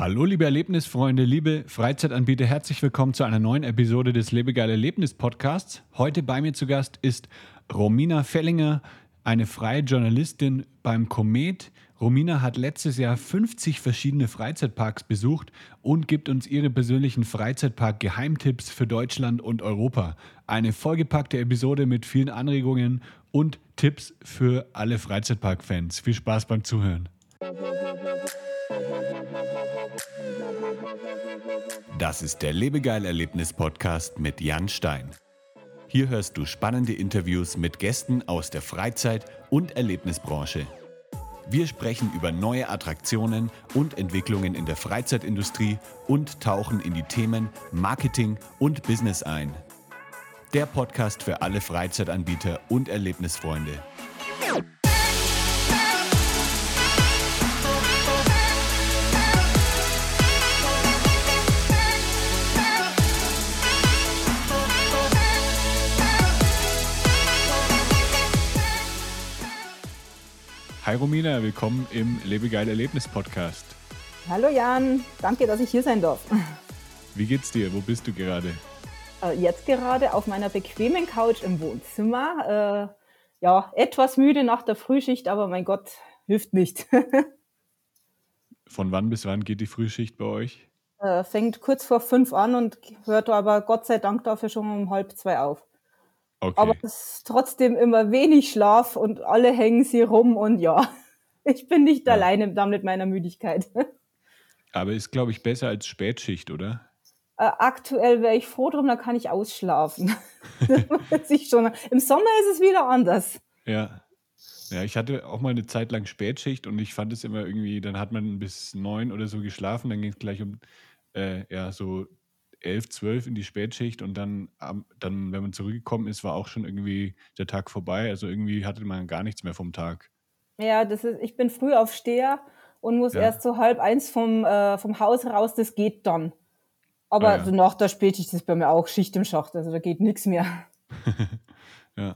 Hallo, liebe Erlebnisfreunde, liebe Freizeitanbieter, herzlich willkommen zu einer neuen Episode des Lebegeil Erlebnis Podcasts. Heute bei mir zu Gast ist Romina Fellinger, eine freie Journalistin beim Komet. Romina hat letztes Jahr 50 verschiedene Freizeitparks besucht und gibt uns ihre persönlichen Freizeitpark-Geheimtipps für Deutschland und Europa. Eine vollgepackte Episode mit vielen Anregungen und Tipps für alle Freizeitpark-Fans. Viel Spaß beim Zuhören. Das ist der Lebegeil-Erlebnis-Podcast mit Jan Stein. Hier hörst du spannende Interviews mit Gästen aus der Freizeit- und Erlebnisbranche. Wir sprechen über neue Attraktionen und Entwicklungen in der Freizeitindustrie und tauchen in die Themen Marketing und Business ein. Der Podcast für alle Freizeitanbieter und Erlebnisfreunde. Hi Romina, willkommen im Lebegeil Erlebnis Podcast. Hallo Jan, danke, dass ich hier sein darf. Wie geht's dir? Wo bist du gerade? Äh, jetzt gerade auf meiner bequemen Couch im Wohnzimmer. Äh, ja, etwas müde nach der Frühschicht, aber mein Gott, hilft nicht. Von wann bis wann geht die Frühschicht bei euch? Äh, fängt kurz vor fünf an und hört aber Gott sei Dank dafür schon um halb zwei auf. Okay. Aber es ist trotzdem immer wenig Schlaf und alle hängen sie rum und ja, ich bin nicht ja. alleine dann mit meiner Müdigkeit. Aber ist, glaube ich, besser als Spätschicht, oder? Äh, aktuell wäre ich froh drum, da kann ich ausschlafen. ich schon. Im Sommer ist es wieder anders. Ja. Ja, ich hatte auch mal eine Zeit lang Spätschicht und ich fand es immer irgendwie, dann hat man bis neun oder so geschlafen, dann ging es gleich um äh, ja, so elf, zwölf in die Spätschicht und dann, dann, wenn man zurückgekommen ist, war auch schon irgendwie der Tag vorbei. Also irgendwie hatte man gar nichts mehr vom Tag. Ja, das ist, ich bin früh aufsteher und muss ja. erst so halb eins vom, äh, vom Haus raus, das geht dann. Aber ah, ja. also nach der Spätschicht ist bei mir auch Schicht im Schacht, also da geht nichts mehr. ja.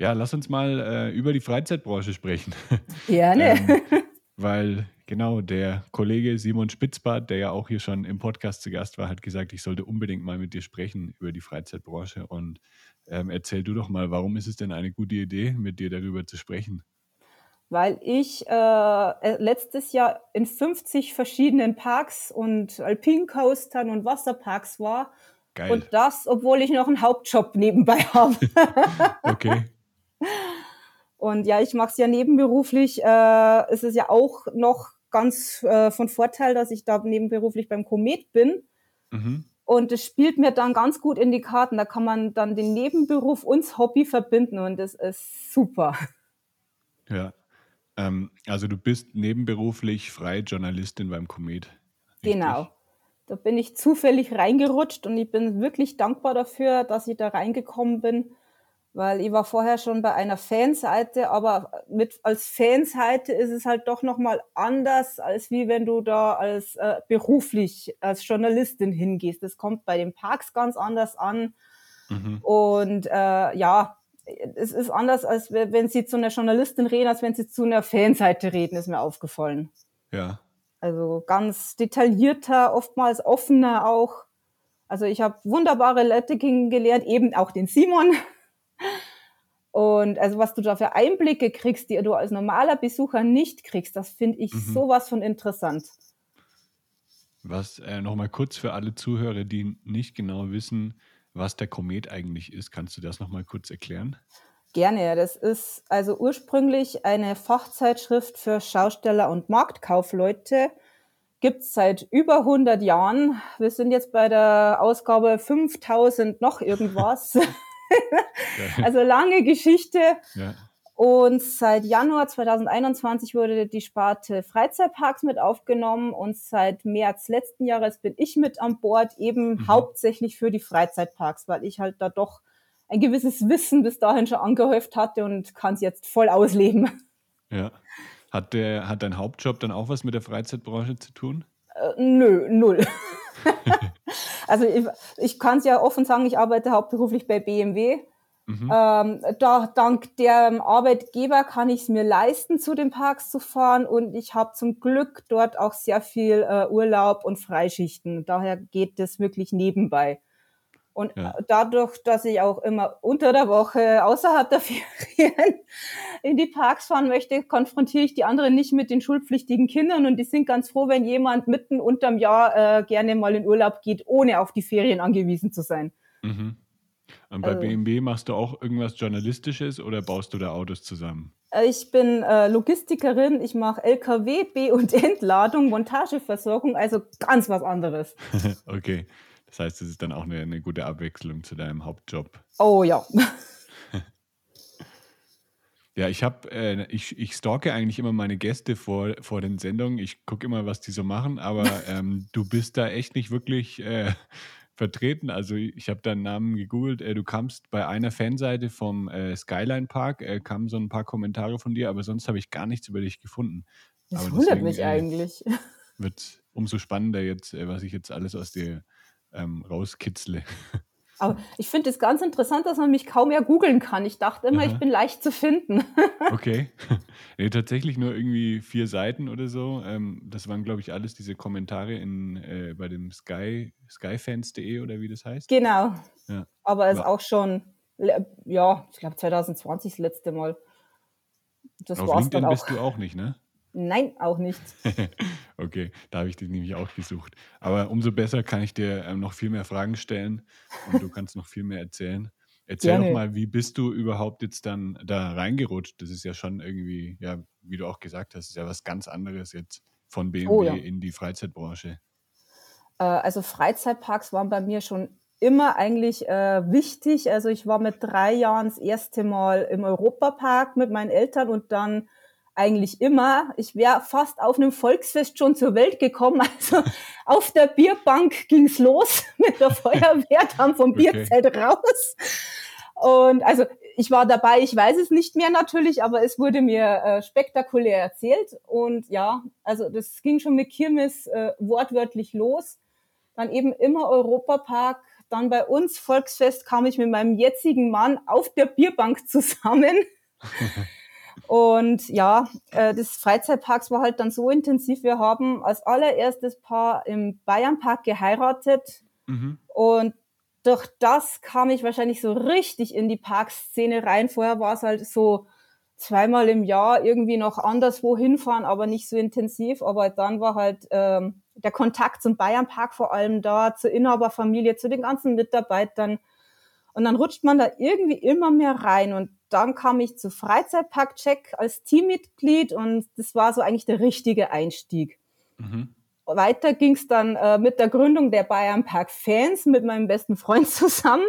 Ja, lass uns mal äh, über die Freizeitbranche sprechen. Gerne. ähm, weil Genau, der Kollege Simon Spitzbart, der ja auch hier schon im Podcast zu Gast war, hat gesagt, ich sollte unbedingt mal mit dir sprechen über die Freizeitbranche. Und ähm, erzähl du doch mal, warum ist es denn eine gute Idee, mit dir darüber zu sprechen? Weil ich äh, äh letztes Jahr in 50 verschiedenen Parks und Alpincoastern und Wasserparks war. Geil. Und das, obwohl ich noch einen Hauptjob nebenbei habe. okay. Und ja, ich mache es ja nebenberuflich. Äh, es ist ja auch noch ganz äh, von Vorteil, dass ich da nebenberuflich beim Komet bin. Mhm. Und es spielt mir dann ganz gut in die Karten. Da kann man dann den Nebenberuf und das Hobby verbinden und das ist super. Ja, ähm, also du bist nebenberuflich freie Journalistin beim Komet. Richtig? Genau. Da bin ich zufällig reingerutscht und ich bin wirklich dankbar dafür, dass ich da reingekommen bin weil ich war vorher schon bei einer Fanseite, aber mit als Fanseite ist es halt doch noch mal anders, als wie wenn du da als äh, beruflich als Journalistin hingehst. Das kommt bei den Parks ganz anders an mhm. und äh, ja, es ist anders, als wenn sie zu einer Journalistin reden, als wenn sie zu einer Fanseite reden, ist mir aufgefallen. Ja. Also ganz detaillierter, oftmals offener auch. Also ich habe wunderbare Leute kennengelernt, eben auch den Simon. Und also was du da für Einblicke kriegst, die du als normaler Besucher nicht kriegst, das finde ich mhm. sowas von interessant. Was äh, nochmal kurz für alle Zuhörer, die nicht genau wissen, was der Komet eigentlich ist, kannst du das nochmal kurz erklären? Gerne. Das ist also ursprünglich eine Fachzeitschrift für Schausteller und Marktkaufleute. Gibt es seit über 100 Jahren. Wir sind jetzt bei der Ausgabe 5000 noch irgendwas. also lange Geschichte. Ja. Und seit Januar 2021 wurde die Sparte Freizeitparks mit aufgenommen und seit März letzten Jahres bin ich mit an Bord, eben mhm. hauptsächlich für die Freizeitparks, weil ich halt da doch ein gewisses Wissen bis dahin schon angehäuft hatte und kann es jetzt voll ausleben. Ja. Hat, der, hat dein Hauptjob dann auch was mit der Freizeitbranche zu tun? Äh, nö, null. also ich, ich kann es ja offen sagen, ich arbeite hauptberuflich bei BMW. Mhm. Ähm, da, dank der Arbeitgeber kann ich es mir leisten, zu den Parks zu fahren und ich habe zum Glück dort auch sehr viel äh, Urlaub und Freischichten. Daher geht das wirklich nebenbei. Und ja. dadurch, dass ich auch immer unter der Woche außerhalb der Ferien in die Parks fahren möchte, konfrontiere ich die anderen nicht mit den schulpflichtigen Kindern und die sind ganz froh, wenn jemand mitten unterm Jahr äh, gerne mal in Urlaub geht, ohne auf die Ferien angewiesen zu sein. Mhm. Und bei also, BMW machst du auch irgendwas Journalistisches oder baust du da Autos zusammen? Äh, ich bin äh, Logistikerin, ich mache LKW, B- und Entladung, Montageversorgung, also ganz was anderes. okay. Das heißt, es ist dann auch eine, eine gute Abwechslung zu deinem Hauptjob. Oh ja. Ja, ich habe, äh, ich, ich stalke eigentlich immer meine Gäste vor, vor den Sendungen. Ich gucke immer, was die so machen, aber ähm, du bist da echt nicht wirklich äh, vertreten. Also ich habe deinen Namen gegoogelt. Äh, du kamst bei einer Fanseite vom äh, Skyline Park, äh, kamen so ein paar Kommentare von dir, aber sonst habe ich gar nichts über dich gefunden. Das aber wundert deswegen, mich äh, eigentlich. Wird umso spannender jetzt, was ich jetzt alles aus dir ähm, rauskitzle. Aber ich finde es ganz interessant, dass man mich kaum mehr googeln kann. Ich dachte immer, Aha. ich bin leicht zu finden. okay. Nee, tatsächlich nur irgendwie vier Seiten oder so. Ähm, das waren, glaube ich, alles diese Kommentare in, äh, bei dem Sky, skyfans.de oder wie das heißt. Genau. Ja. Aber es ist auch schon, ja, ich glaube 2020 das letzte Mal. Das Auf LinkedIn dann auch. bist du auch nicht, ne? Nein, auch nicht. okay, da habe ich dich nämlich auch gesucht. Aber umso besser kann ich dir ähm, noch viel mehr Fragen stellen und du kannst noch viel mehr erzählen. Erzähl Gerne. doch mal, wie bist du überhaupt jetzt dann da reingerutscht? Das ist ja schon irgendwie, ja, wie du auch gesagt hast, ist ja was ganz anderes jetzt von BMW oh, ja. in die Freizeitbranche. Äh, also Freizeitparks waren bei mir schon immer eigentlich äh, wichtig. Also ich war mit drei Jahren das erste Mal im Europapark mit meinen Eltern und dann eigentlich immer. Ich wäre fast auf einem Volksfest schon zur Welt gekommen. Also auf der Bierbank ging's los mit der Feuerwehr, dann vom okay. Bierzelt raus. Und also ich war dabei, ich weiß es nicht mehr natürlich, aber es wurde mir äh, spektakulär erzählt. Und ja, also das ging schon mit Kirmes äh, wortwörtlich los. Dann eben immer Europapark. Dann bei uns Volksfest kam ich mit meinem jetzigen Mann auf der Bierbank zusammen. Und ja, äh, das Freizeitparks war halt dann so intensiv. Wir haben als allererstes Paar im Bayernpark geheiratet. Mhm. Und durch das kam ich wahrscheinlich so richtig in die Parkszene rein. Vorher war es halt so zweimal im Jahr irgendwie noch anderswo hinfahren, aber nicht so intensiv. Aber dann war halt ähm, der Kontakt zum Bayernpark vor allem da, zur Inhaberfamilie, zu den ganzen Mitarbeitern. Und dann rutscht man da irgendwie immer mehr rein. Und dann kam ich zu Freizeitpark-Check als Teammitglied und das war so eigentlich der richtige Einstieg. Mhm. Weiter ging es dann äh, mit der Gründung der Bayern Park Fans mit meinem besten Freund zusammen.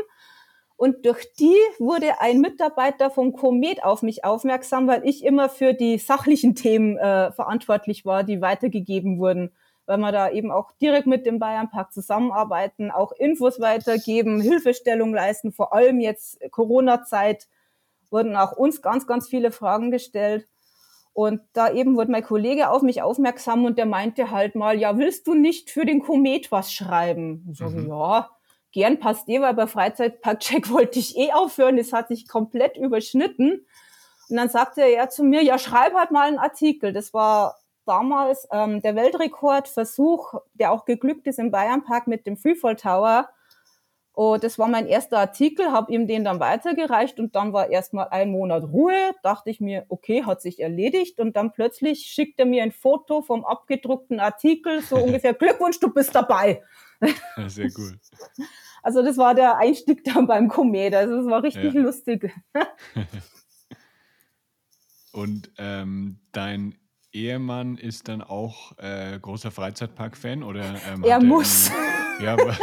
Und durch die wurde ein Mitarbeiter vom Komet auf mich aufmerksam, weil ich immer für die sachlichen Themen äh, verantwortlich war, die weitergegeben wurden. Weil wir da eben auch direkt mit dem Bayern Park zusammenarbeiten, auch Infos weitergeben, Hilfestellung leisten, vor allem jetzt Corona-Zeit wurden auch uns ganz, ganz viele Fragen gestellt. Und da eben wurde mein Kollege auf mich aufmerksam und der meinte halt mal, ja, willst du nicht für den Komet was schreiben? Ich sage, mhm. ja, gern passt eh, weil bei Freizeitparkcheck wollte ich eh aufhören. Das hat sich komplett überschnitten. Und dann sagte er zu mir, ja, schreib halt mal einen Artikel. Das war damals ähm, der Weltrekordversuch, der auch geglückt ist im Bayernpark mit dem Freefall Tower. Und das war mein erster Artikel, habe ihm den dann weitergereicht und dann war erstmal ein Monat Ruhe. Dachte ich mir, okay, hat sich erledigt. Und dann plötzlich schickt er mir ein Foto vom abgedruckten Artikel, so ungefähr Glückwunsch, du bist dabei. Sehr cool. Also das war der Einstieg dann beim Komet. Also das war richtig ja. lustig. und ähm, dein Ehemann ist dann auch äh, großer Freizeitpark-Fan oder? Ähm, er muss. Ja, weil,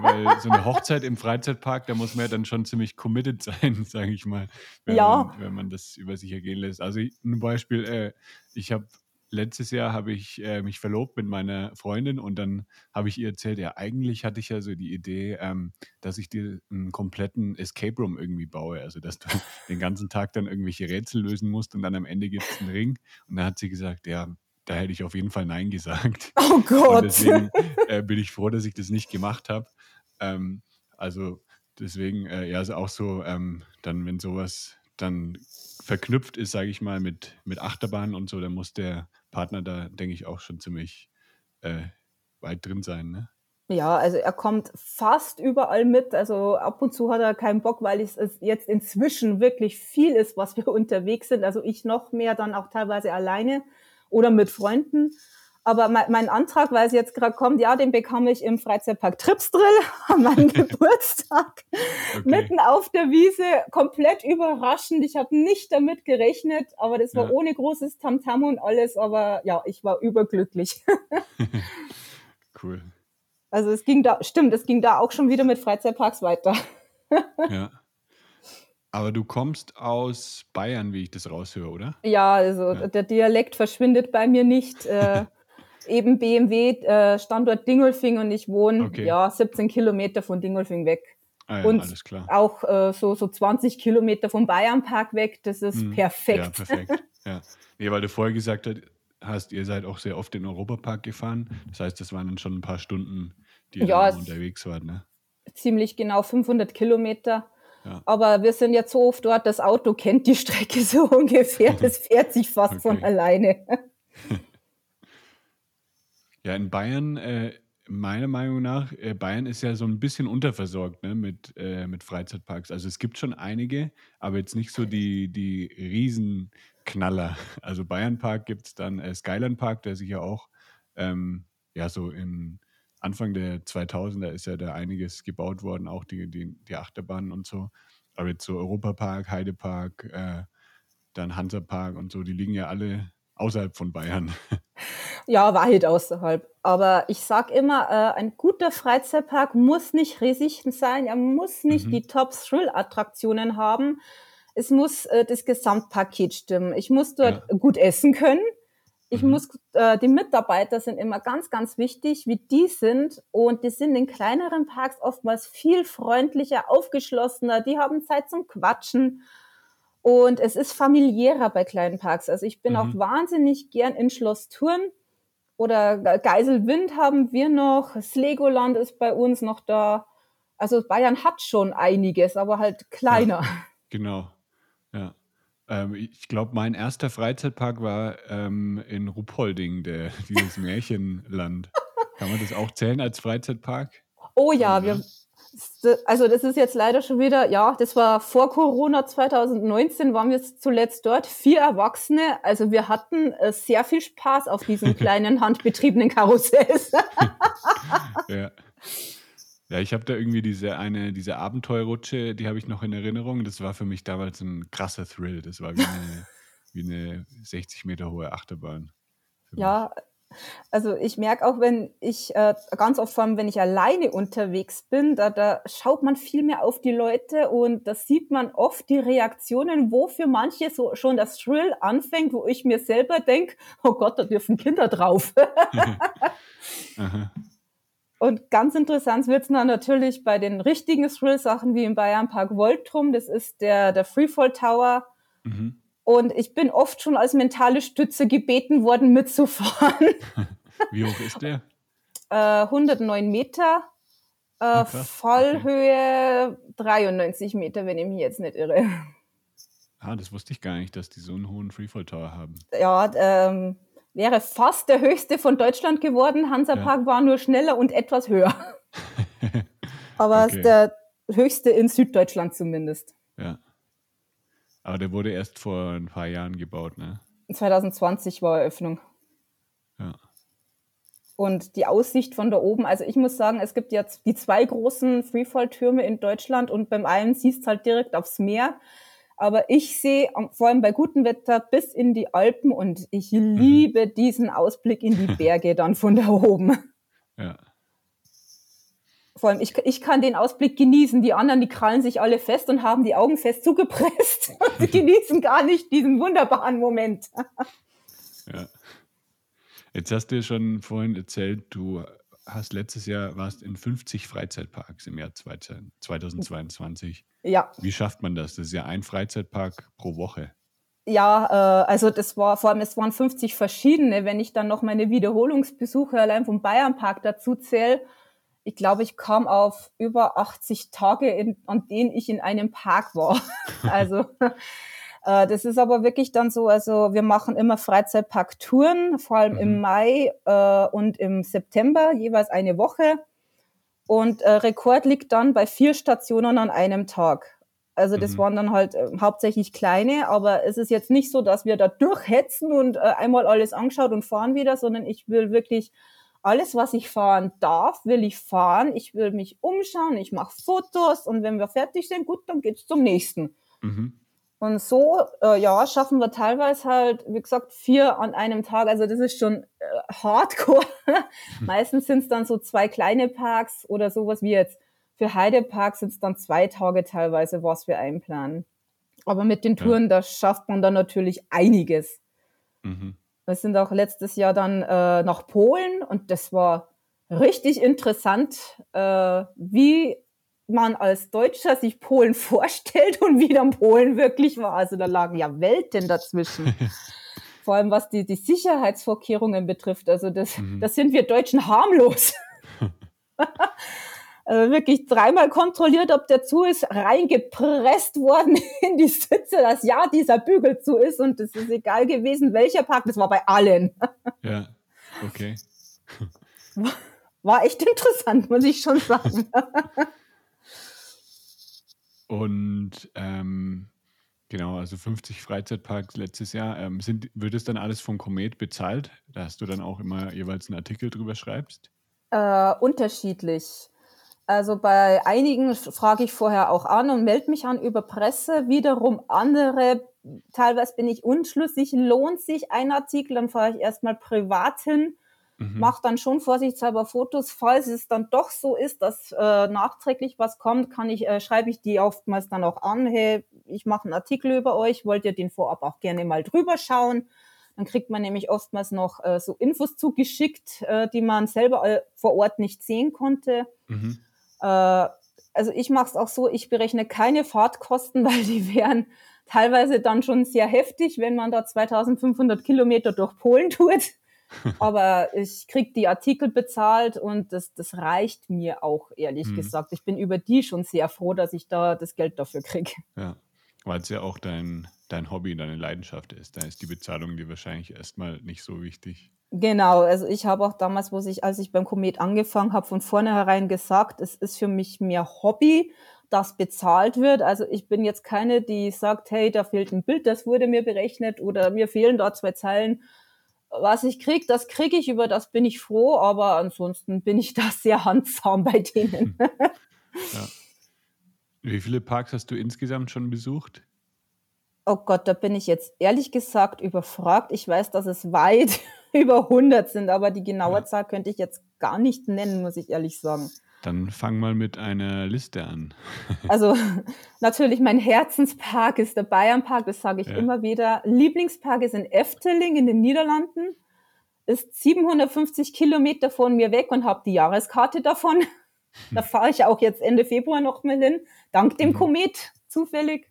weil, so eine Hochzeit im Freizeitpark, da muss man ja dann schon ziemlich committed sein, sage ich mal, wenn, ja. man, wenn man das über sich ergehen lässt. Also ein Beispiel, äh, ich habe letztes Jahr habe ich äh, mich verlobt mit meiner Freundin und dann habe ich ihr erzählt, ja, eigentlich hatte ich ja so die Idee, ähm, dass ich dir einen kompletten Escape Room irgendwie baue. Also, dass du den ganzen Tag dann irgendwelche Rätsel lösen musst und dann am Ende gibt es einen Ring. Und dann hat sie gesagt, ja, da hätte ich auf jeden Fall Nein gesagt. Oh Gott. Und deswegen äh, bin ich froh, dass ich das nicht gemacht habe. Ähm, also deswegen, äh, ja, also auch so, ähm, dann, wenn sowas dann verknüpft ist, sage ich mal, mit, mit Achterbahn und so, dann muss der Partner da, denke ich, auch schon ziemlich äh, weit drin sein, ne? Ja, also er kommt fast überall mit. Also ab und zu hat er keinen Bock, weil es jetzt inzwischen wirklich viel ist, was wir unterwegs sind. Also ich noch mehr, dann auch teilweise alleine oder mit Freunden. Aber mein, mein Antrag, weil es jetzt gerade kommt, ja, den bekam ich im Freizeitpark Tripsdrill an meinem Geburtstag. Okay. Mitten auf der Wiese, komplett überraschend. Ich habe nicht damit gerechnet, aber das war ja. ohne großes Tamtam und alles. Aber ja, ich war überglücklich. cool. Also es ging da, stimmt, es ging da auch schon wieder mit Freizeitparks weiter. ja. Aber du kommst aus Bayern, wie ich das raushöre, oder? Ja, also ja. der Dialekt verschwindet bei mir nicht. Äh, eben BMW, äh, Standort Dingolfing und ich wohne okay. ja 17 Kilometer von Dingolfing weg. Ah ja, und auch äh, so, so 20 Kilometer vom Bayernpark weg, das ist hm, perfekt. Ja, perfekt. ja. Nee, weil du vorher gesagt hast, ihr seid auch sehr oft in den Europapark gefahren. Das heißt, das waren dann schon ein paar Stunden, die ihr ja, unterwegs wart, ne? Ziemlich genau 500 Kilometer. Ja. Aber wir sind jetzt so oft dort, das Auto kennt die Strecke so ungefähr. Das fährt sich fast okay. von alleine. Ja, in Bayern, äh, meiner Meinung nach, äh, Bayern ist ja so ein bisschen unterversorgt ne, mit, äh, mit Freizeitparks. Also es gibt schon einige, aber jetzt nicht so die, die Riesenknaller. Also Bayernpark gibt es dann äh, Skyline Park, der sich ja auch, ähm, ja, so im Anfang der 2000er ist ja da einiges gebaut worden, auch die, die, die Achterbahnen und so. Aber jetzt so Europapark, Heidepark, äh, dann Hansapark und so, die liegen ja alle außerhalb von Bayern. Ja, weit außerhalb. Aber ich sage immer, äh, ein guter Freizeitpark muss nicht riesig sein, er muss nicht mhm. die Top-Thrill-Attraktionen haben. Es muss äh, das Gesamtpaket stimmen. Ich muss dort ja. gut essen können. Ich mhm. muss, äh, die Mitarbeiter sind immer ganz, ganz wichtig, wie die sind. Und die sind in kleineren Parks oftmals viel freundlicher, aufgeschlossener. Die haben Zeit zum Quatschen. Und es ist familiärer bei kleinen Parks. Also ich bin mhm. auch wahnsinnig gern in Schloss Thurn oder Geiselwind haben wir noch. Das Legoland ist bei uns noch da. Also Bayern hat schon einiges, aber halt kleiner. Ja, genau. Ja. Ähm, ich glaube, mein erster Freizeitpark war ähm, in Ruppolding, der, dieses Märchenland. Kann man das auch zählen als Freizeitpark? Oh ja, wir, also das ist jetzt leider schon wieder, ja, das war vor Corona 2019, waren wir zuletzt dort, vier Erwachsene. Also wir hatten äh, sehr viel Spaß auf diesen kleinen handbetriebenen Karussells. ja. Ja, ich habe da irgendwie diese eine, diese Abenteuerrutsche, die habe ich noch in Erinnerung. Das war für mich damals ein krasser Thrill. Das war wie eine, wie eine 60 Meter hohe Achterbahn. Ja, mich. Also ich merke auch, wenn ich äh, ganz oft, vor allem wenn ich alleine unterwegs bin, da, da schaut man viel mehr auf die Leute und da sieht man oft die Reaktionen, wo für manche so schon das Thrill anfängt, wo ich mir selber denke, oh Gott, da dürfen Kinder drauf. und ganz interessant wird es dann natürlich bei den richtigen Thrill-Sachen wie im Bayern Park Voltrum, das ist der, der Freefall Tower. Mhm und ich bin oft schon als mentale Stütze gebeten worden, mitzufahren. Wie hoch ist der? äh, 109 Meter. Äh, ah, Fallhöhe okay. 93 Meter, wenn ich mich jetzt nicht irre. Ah, das wusste ich gar nicht, dass die so einen hohen Freefall Tower haben. Ja, ähm, wäre fast der höchste von Deutschland geworden. Hansapark ja. war nur schneller und etwas höher. Aber okay. ist der höchste in Süddeutschland zumindest. Ja. Aber der wurde erst vor ein paar Jahren gebaut, ne? 2020 war Eröffnung. Ja. Und die Aussicht von da oben, also ich muss sagen, es gibt jetzt die zwei großen Freefall-Türme in Deutschland und beim einen siehst du halt direkt aufs Meer. Aber ich sehe vor allem bei gutem Wetter bis in die Alpen und ich mhm. liebe mhm. diesen Ausblick in die Berge dann von da oben. Ja vor allem, ich, ich kann den Ausblick genießen. Die anderen, die krallen sich alle fest und haben die Augen fest zugepresst. Und sie genießen gar nicht diesen wunderbaren Moment. ja. Jetzt hast du schon vorhin erzählt, du hast letztes Jahr warst in 50 Freizeitparks im Jahr 2022. Ja. Wie schafft man das? Das ist ja ein Freizeitpark pro Woche. Ja, äh, also das war vor allem, es waren 50 verschiedene. Wenn ich dann noch meine Wiederholungsbesuche allein vom Bayernpark dazu zähle, ich glaube, ich kam auf über 80 Tage, in, an denen ich in einem Park war. also äh, das ist aber wirklich dann so, also wir machen immer Freizeitparktouren, vor allem mhm. im Mai äh, und im September, jeweils eine Woche. Und äh, Rekord liegt dann bei vier Stationen an einem Tag. Also das mhm. waren dann halt äh, hauptsächlich kleine, aber es ist jetzt nicht so, dass wir da durchhetzen und äh, einmal alles angeschaut und fahren wieder, sondern ich will wirklich alles, was ich fahren darf, will ich fahren. Ich will mich umschauen, ich mache Fotos und wenn wir fertig sind, gut, dann geht's zum nächsten. Mhm. Und so, äh, ja, schaffen wir teilweise halt, wie gesagt, vier an einem Tag. Also das ist schon äh, hardcore. Meistens sind es dann so zwei kleine Parks oder sowas wie jetzt. Für Heidepark sind es dann zwei Tage teilweise, was wir einplanen. Aber mit den Touren, ja. da schafft man dann natürlich einiges. Mhm. Wir sind auch letztes Jahr dann äh, nach Polen und das war richtig interessant, äh, wie man als Deutscher sich Polen vorstellt und wie dann Polen wirklich war. Also da lagen ja Welten dazwischen. Vor allem was die, die Sicherheitsvorkehrungen betrifft. Also das, mhm. das sind wir Deutschen harmlos. also wirklich dreimal kontrolliert, ob der zu ist, reingepresst worden in die Sitze, dass ja dieser Bügel zu ist und es ist egal gewesen, welcher Park, das war bei allen. ja, okay. War, war echt interessant, muss ich schon sagen. Und ähm, genau, also 50 Freizeitparks letztes Jahr. Ähm, sind, wird es dann alles von Komet bezahlt? Da hast du dann auch immer jeweils einen Artikel drüber schreibst? Äh, unterschiedlich. Also bei einigen frage ich vorher auch an und melde mich an über Presse. Wiederum andere, teilweise bin ich unschlüssig, lohnt sich ein Artikel, dann fahre ich erstmal privat hin mhm. mache dann schon vorsichtshalber Fotos. Falls es dann doch so ist, dass äh, nachträglich was kommt, kann ich, äh, schreibe ich die oftmals dann auch an, hey, ich mache einen Artikel über euch, wollt ihr den vorab auch gerne mal drüber schauen? Dann kriegt man nämlich oftmals noch äh, so Infos zugeschickt, äh, die man selber äh, vor Ort nicht sehen konnte. Mhm. Äh, also ich mache es auch so, ich berechne keine Fahrtkosten, weil die wären teilweise dann schon sehr heftig, wenn man da 2500 Kilometer durch Polen tut. Aber ich kriege die Artikel bezahlt und das, das reicht mir auch, ehrlich mhm. gesagt. Ich bin über die schon sehr froh, dass ich da das Geld dafür kriege. Ja, weil es ja auch dein, dein Hobby, deine Leidenschaft ist. Da ist die Bezahlung dir wahrscheinlich erstmal nicht so wichtig. Genau, also ich habe auch damals, wo ich, als ich beim Komet angefangen habe, von vornherein gesagt, es ist für mich mehr Hobby, das bezahlt wird. Also ich bin jetzt keine, die sagt, hey, da fehlt ein Bild, das wurde mir berechnet oder mir fehlen da zwei Zeilen was ich kriege, das kriege ich, über das bin ich froh, aber ansonsten bin ich da sehr handsam bei denen. ja. Wie viele Parks hast du insgesamt schon besucht? Oh Gott, da bin ich jetzt ehrlich gesagt überfragt. Ich weiß, dass es weit über 100 sind, aber die genaue ja. Zahl könnte ich jetzt gar nicht nennen, muss ich ehrlich sagen. Dann fang mal mit einer Liste an. also natürlich mein Herzenspark ist der Bayernpark, das sage ich ja. immer wieder. Lieblingspark ist in Efteling in den Niederlanden. Ist 750 Kilometer von mir weg und habe die Jahreskarte davon. Da fahre ich auch jetzt Ende Februar noch mal hin, dank dem mhm. Komet zufällig.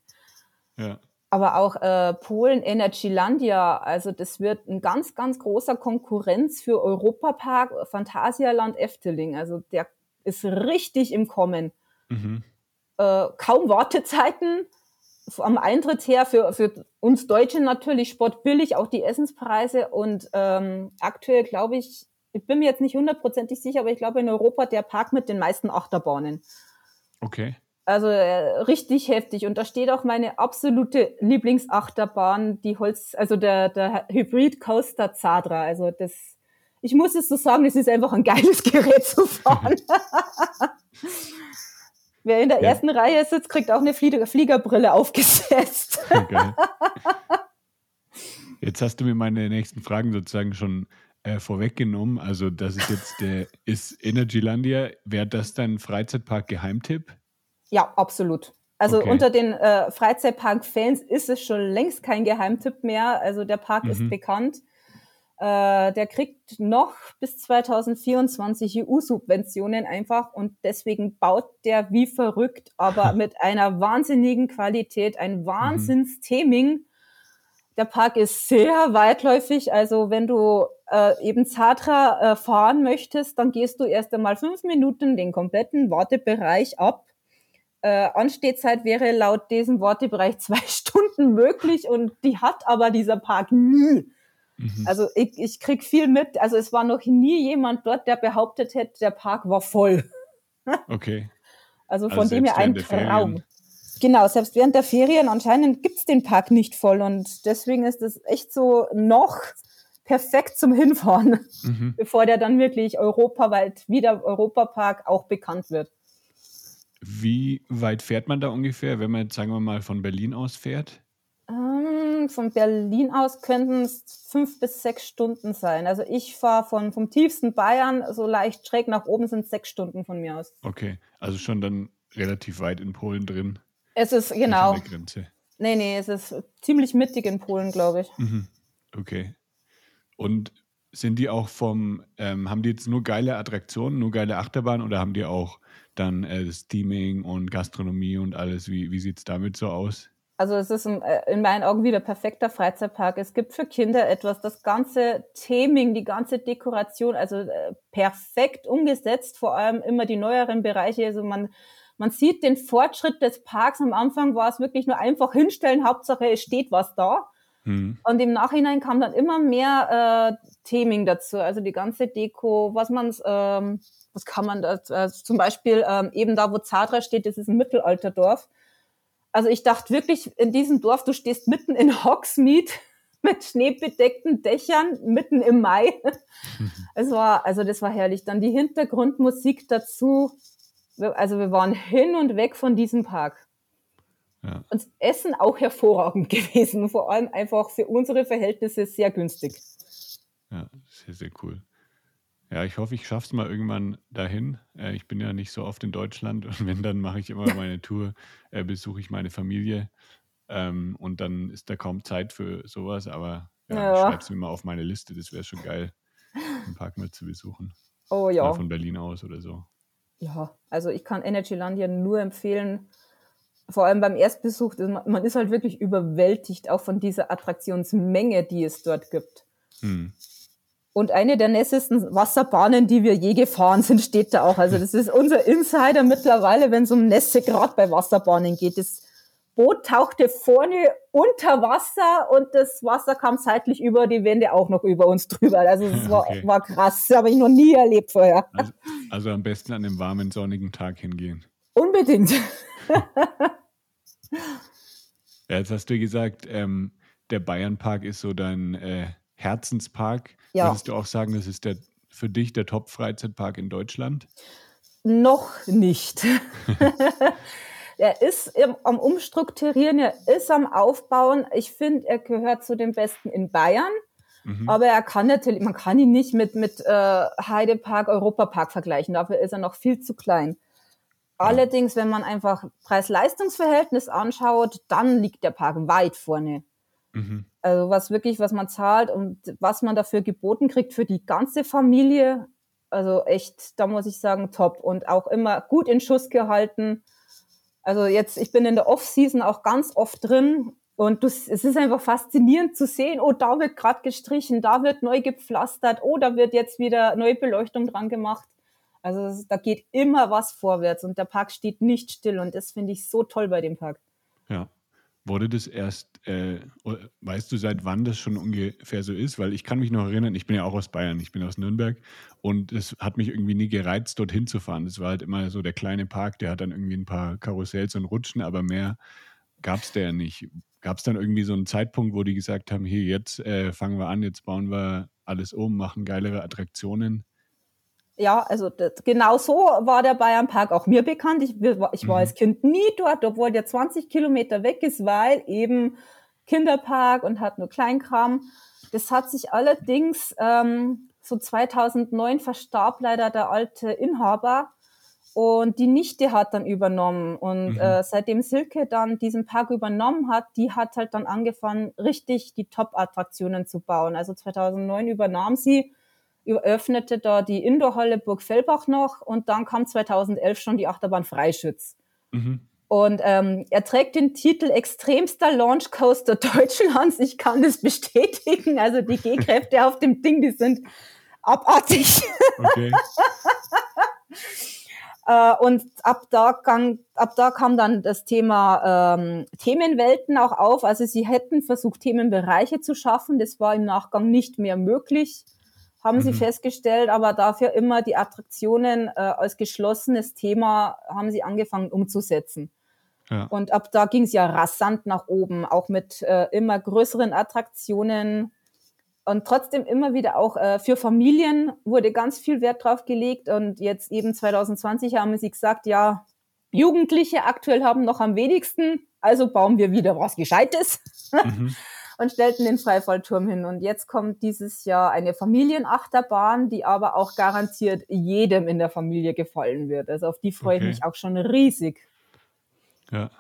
Ja. Aber auch äh, Polen Energylandia, also das wird ein ganz, ganz großer Konkurrenz für Europapark Phantasialand Efteling. Also der ist richtig im Kommen. Mhm. Äh, kaum Wartezeiten am Eintritt her für, für uns Deutsche natürlich sportbillig, auch die Essenspreise. Und ähm, aktuell glaube ich, ich bin mir jetzt nicht hundertprozentig sicher, aber ich glaube in Europa der Park mit den meisten Achterbahnen. Okay. Also äh, richtig heftig. Und da steht auch meine absolute Lieblingsachterbahn, die Holz, also der, der Hybrid Coaster Zadra. Also das ich muss es so sagen, es ist einfach ein geiles Gerät zu fahren. Wer in der ja. ersten Reihe sitzt, kriegt auch eine Flieger Fliegerbrille aufgesetzt. Okay. Jetzt hast du mir meine nächsten Fragen sozusagen schon äh, vorweggenommen. Also, das ist jetzt der, ist Energylandia, wäre das dein Freizeitpark-Geheimtipp? Ja, absolut. Also okay. unter den äh, Freizeitpark-Fans ist es schon längst kein Geheimtipp mehr. Also der Park mhm. ist bekannt. Äh, der kriegt noch bis 2024 EU-Subventionen einfach und deswegen baut der wie verrückt, aber mit einer wahnsinnigen Qualität, ein mhm. Wahnsinns-Theming. Der Park ist sehr weitläufig. Also wenn du äh, eben Zadra äh, fahren möchtest, dann gehst du erst einmal fünf Minuten den kompletten Wartebereich ab. Äh, Anstehzeit wäre laut diesem Wartebereich zwei Stunden möglich und die hat aber dieser Park nie. Mhm. Also ich, ich krieg viel mit. Also es war noch nie jemand dort, der behauptet hätte, der Park war voll. Okay. Also von also dem her ein Traum. Genau, selbst während der Ferien anscheinend gibt's den Park nicht voll und deswegen ist es echt so noch perfekt zum Hinfahren, mhm. bevor der dann wirklich europaweit wie der Europapark auch bekannt wird. Wie weit fährt man da ungefähr, wenn man jetzt, sagen wir mal, von Berlin aus fährt? Ähm, von Berlin aus könnten es fünf bis sechs Stunden sein. Also ich fahre von vom tiefsten Bayern so leicht schräg nach oben sind sechs Stunden von mir aus. Okay, also schon dann relativ weit in Polen drin. Es ist genau. Grenze. Nee, nee, es ist ziemlich mittig in Polen, glaube ich. Mhm. Okay. Und sind die auch vom, ähm, haben die jetzt nur geile Attraktionen, nur geile Achterbahnen oder haben die auch dann äh, Steaming und Gastronomie und alles? Wie, wie sieht es damit so aus? Also es ist äh, in meinen Augen wieder perfekter Freizeitpark. Es gibt für Kinder etwas, das ganze Theming, die ganze Dekoration, also äh, perfekt umgesetzt, vor allem immer die neueren Bereiche. Also man, man sieht den Fortschritt des Parks. Am Anfang war es wirklich nur einfach hinstellen, Hauptsache es steht was da. Mhm. Und im Nachhinein kam dann immer mehr äh, Theming dazu, also die ganze Deko, was man, ähm, was kann man da, äh, zum Beispiel ähm, eben da, wo Zadra steht, das ist ein Mittelalterdorf. Also ich dachte wirklich, in diesem Dorf, du stehst mitten in Hogsmeade mit schneebedeckten Dächern, mitten im Mai. Mhm. Es war, also das war herrlich. Dann die Hintergrundmusik dazu. Also wir waren hin und weg von diesem Park. Ja. Und Essen auch hervorragend gewesen, vor allem einfach für unsere Verhältnisse sehr günstig. Ja, sehr, sehr cool. Ja, ich hoffe, ich schaffe es mal irgendwann dahin. Äh, ich bin ja nicht so oft in Deutschland und wenn, dann mache ich immer meine Tour, äh, besuche ich meine Familie ähm, und dann ist da kaum Zeit für sowas, aber ja, ja. ich schreibe es mir mal auf meine Liste, das wäre schon geil, den Park mal zu besuchen. Oh ja. Mal von Berlin aus oder so. Ja, also ich kann Energyland ja nur empfehlen, vor allem beim Erstbesuch, man ist halt wirklich überwältigt auch von dieser Attraktionsmenge, die es dort gibt. Hm. Und eine der nässesten Wasserbahnen, die wir je gefahren sind, steht da auch. Also das ist unser Insider mittlerweile, wenn es um Nässe gerade bei Wasserbahnen geht. Das Boot tauchte vorne unter Wasser und das Wasser kam seitlich über die Wände auch noch über uns drüber. Also das war, okay. war krass, das habe ich noch nie erlebt vorher. Also, also am besten an einem warmen, sonnigen Tag hingehen. Unbedingt. ja, jetzt hast du gesagt, ähm, der Bayernpark ist so dein äh, Herzenspark. Ja. Würdest du auch sagen, das ist der, für dich der Top-Freizeitpark in Deutschland? Noch nicht. er ist im, am Umstrukturieren, er ist am Aufbauen. Ich finde, er gehört zu den Besten in Bayern. Mhm. Aber er kann natürlich, man kann ihn nicht mit, mit äh, Heidepark, Europapark vergleichen. Dafür ist er noch viel zu klein. Allerdings, wenn man einfach Preis-Leistungs-Verhältnis anschaut, dann liegt der Park weit vorne. Mhm. Also was wirklich, was man zahlt und was man dafür geboten kriegt für die ganze Familie. Also echt, da muss ich sagen, top. Und auch immer gut in Schuss gehalten. Also jetzt, ich bin in der Off-Season auch ganz oft drin und das, es ist einfach faszinierend zu sehen, oh, da wird gerade gestrichen, da wird neu gepflastert, oh, da wird jetzt wieder neue Beleuchtung dran gemacht. Also da geht immer was vorwärts und der Park steht nicht still und das finde ich so toll bei dem Park. Ja. Wurde das erst, äh, weißt du, seit wann das schon ungefähr so ist? Weil ich kann mich noch erinnern, ich bin ja auch aus Bayern, ich bin aus Nürnberg und es hat mich irgendwie nie gereizt, dorthin zu fahren. Es war halt immer so der kleine Park, der hat dann irgendwie ein paar Karussells und Rutschen, aber mehr gab es da ja nicht. Gab es dann irgendwie so einen Zeitpunkt, wo die gesagt haben, hier, jetzt äh, fangen wir an, jetzt bauen wir alles um, machen geilere Attraktionen? Ja, also das, genau so war der Bayernpark auch mir bekannt. Ich, ich war mhm. als Kind nie dort, obwohl der 20 Kilometer weg ist, weil eben Kinderpark und hat nur Kleinkram. Das hat sich allerdings ähm, so 2009 verstarb leider der alte Inhaber und die Nichte hat dann übernommen. Und mhm. äh, seitdem Silke dann diesen Park übernommen hat, die hat halt dann angefangen, richtig die Top-Attraktionen zu bauen. Also 2009 übernahm sie öffnete da die Indoorhalle Burg Fellbach noch und dann kam 2011 schon die Achterbahn Freischütz. Mhm. Und ähm, er trägt den Titel extremster Launch Coaster Deutschlands. Ich kann das bestätigen. Also die G-Kräfte auf dem Ding, die sind abartig. Okay. Äh, und ab da, kam, ab da kam dann das Thema ähm, Themenwelten auch auf. Also sie hätten versucht, Themenbereiche zu schaffen. Das war im Nachgang nicht mehr möglich, haben mhm. sie festgestellt. Aber dafür immer die Attraktionen äh, als geschlossenes Thema haben sie angefangen umzusetzen. Ja. Und ab da ging es ja rasant nach oben, auch mit äh, immer größeren Attraktionen, und trotzdem immer wieder auch äh, für Familien wurde ganz viel Wert drauf gelegt. Und jetzt eben 2020 haben sie gesagt, ja, Jugendliche aktuell haben noch am wenigsten, also bauen wir wieder was Gescheites. Mhm. und stellten den Freifallturm hin. Und jetzt kommt dieses Jahr eine Familienachterbahn, die aber auch garantiert jedem in der Familie gefallen wird. Also auf die freue okay. ich mich auch schon riesig. Ja.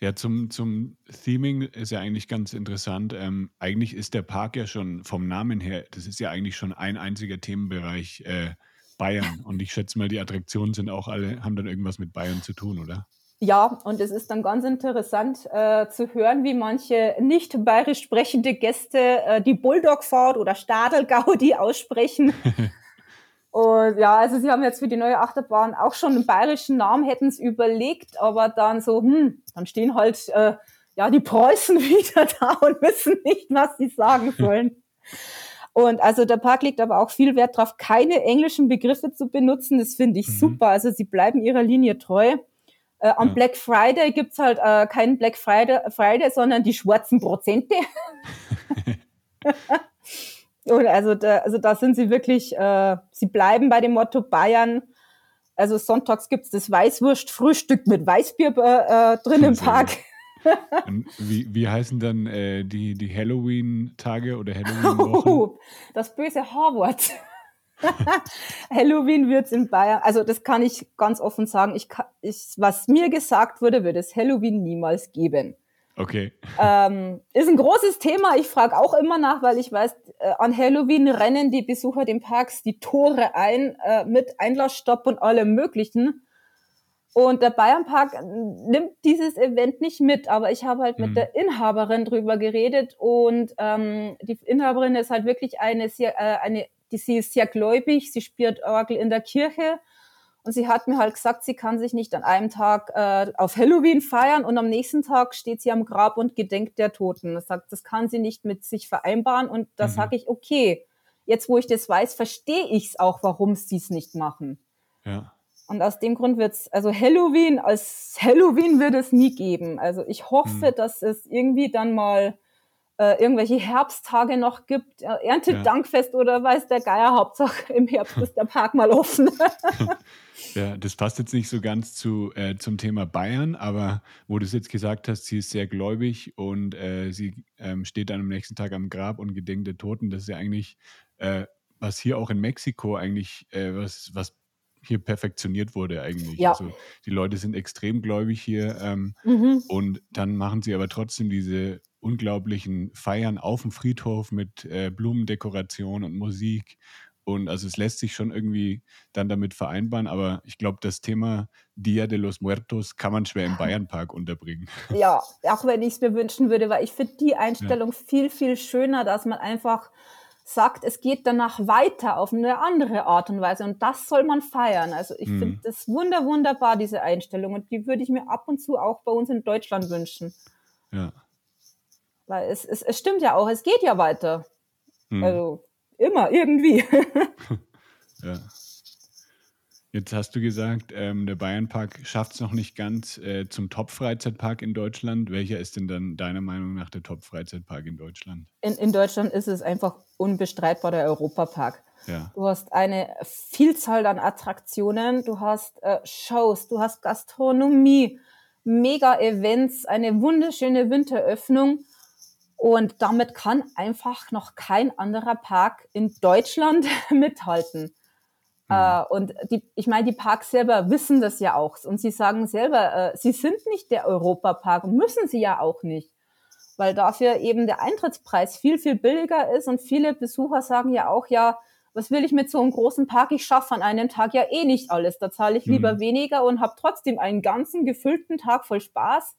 Ja, zum, zum Theming ist ja eigentlich ganz interessant. Ähm, eigentlich ist der Park ja schon vom Namen her, das ist ja eigentlich schon ein einziger Themenbereich äh, Bayern. Und ich schätze mal, die Attraktionen sind auch alle, haben dann irgendwas mit Bayern zu tun, oder? Ja, und es ist dann ganz interessant äh, zu hören, wie manche nicht bayerisch sprechende Gäste äh, die Bulldogfahrt oder Stadelgaudi aussprechen. Und ja, also sie haben jetzt für die neue Achterbahn auch schon einen bayerischen Namen, hätten es überlegt, aber dann so, hm, dann stehen halt äh, ja die Preußen wieder da und wissen nicht, was sie sagen sollen. Und also der Park legt aber auch viel Wert darauf, keine englischen Begriffe zu benutzen. Das finde ich mhm. super. Also sie bleiben ihrer Linie treu. Äh, am ja. Black Friday gibt's halt äh, keinen Black Friday, Friday, sondern die schwarzen Prozente. Und also da, also da sind sie wirklich, äh, sie bleiben bei dem Motto Bayern. Also sonntags gibt's das Weißwurstfrühstück mit Weißbier äh, äh drin im Park. wie, wie heißen dann äh, die, die Halloween-Tage oder Halloween-Wochen? Oh, das böse H-Wort. Halloween wird's in Bayern, also das kann ich ganz offen sagen, ich, ich, was mir gesagt wurde, wird es Halloween niemals geben. Okay. Ähm, ist ein großes Thema. Ich frage auch immer nach, weil ich weiß, äh, an Halloween rennen die Besucher den Parks die Tore ein äh, mit Einlassstopp und allem Möglichen. Und der Bayernpark nimmt dieses Event nicht mit, aber ich habe halt mhm. mit der Inhaberin drüber geredet und ähm, die Inhaberin ist halt wirklich eine sehr, äh, eine, die sie ist sehr gläubig, sie spielt Orgel in der Kirche und sie hat mir halt gesagt, sie kann sich nicht an einem Tag äh, auf Halloween feiern und am nächsten Tag steht sie am Grab und gedenkt der Toten. Das sagt, das kann sie nicht mit sich vereinbaren. Und da mhm. sage ich, okay, jetzt wo ich das weiß, verstehe ich es auch, warum sie es nicht machen. Ja. Und aus dem Grund wird es, also Halloween, als Halloween wird es nie geben. Also ich hoffe, mhm. dass es irgendwie dann mal äh, irgendwelche Herbsttage noch gibt, äh, Erntedankfest ja. oder weiß der Geier, Hauptsache im Herbst ist der Park mal offen. Ja, das passt jetzt nicht so ganz zu, äh, zum Thema Bayern, aber wo du es jetzt gesagt hast, sie ist sehr gläubig und äh, sie ähm, steht dann am nächsten Tag am Grab und gedenkt der Toten. Das ist ja eigentlich, äh, was hier auch in Mexiko eigentlich, äh, was, was hier perfektioniert wurde eigentlich. Ja. Also die Leute sind extrem gläubig hier ähm, mhm. und dann machen sie aber trotzdem diese unglaublichen Feiern auf dem Friedhof mit äh, Blumendekoration und Musik und also es lässt sich schon irgendwie dann damit vereinbaren, aber ich glaube, das Thema Dia de los Muertos kann man schwer im Bayernpark unterbringen. Ja, auch wenn ich es mir wünschen würde, weil ich finde die Einstellung ja. viel, viel schöner, dass man einfach sagt, es geht danach weiter auf eine andere Art und Weise und das soll man feiern. Also ich mhm. finde das wunder, wunderbar, diese Einstellung und die würde ich mir ab und zu auch bei uns in Deutschland wünschen. Ja. Weil es, es, es stimmt ja auch, es geht ja weiter. Mhm. Also Immer, irgendwie. ja. Jetzt hast du gesagt, ähm, der Bayernpark schafft es noch nicht ganz äh, zum Top-Freizeitpark in Deutschland. Welcher ist denn dann deiner Meinung nach der Top-Freizeitpark in Deutschland? In, in Deutschland ist es einfach unbestreitbar der Europapark. Ja. Du hast eine Vielzahl an Attraktionen, du hast äh, Shows, du hast Gastronomie, Mega-Events, eine wunderschöne Winteröffnung und damit kann einfach noch kein anderer Park in Deutschland mithalten. Mhm. Und die, ich meine, die Parks selber wissen das ja auch. Und sie sagen selber, äh, sie sind nicht der Europapark, müssen sie ja auch nicht. Weil dafür eben der Eintrittspreis viel, viel billiger ist. Und viele Besucher sagen ja auch, ja, was will ich mit so einem großen Park? Ich schaffe an einem Tag ja eh nicht alles. Da zahle ich lieber mhm. weniger und habe trotzdem einen ganzen gefüllten Tag voll Spaß.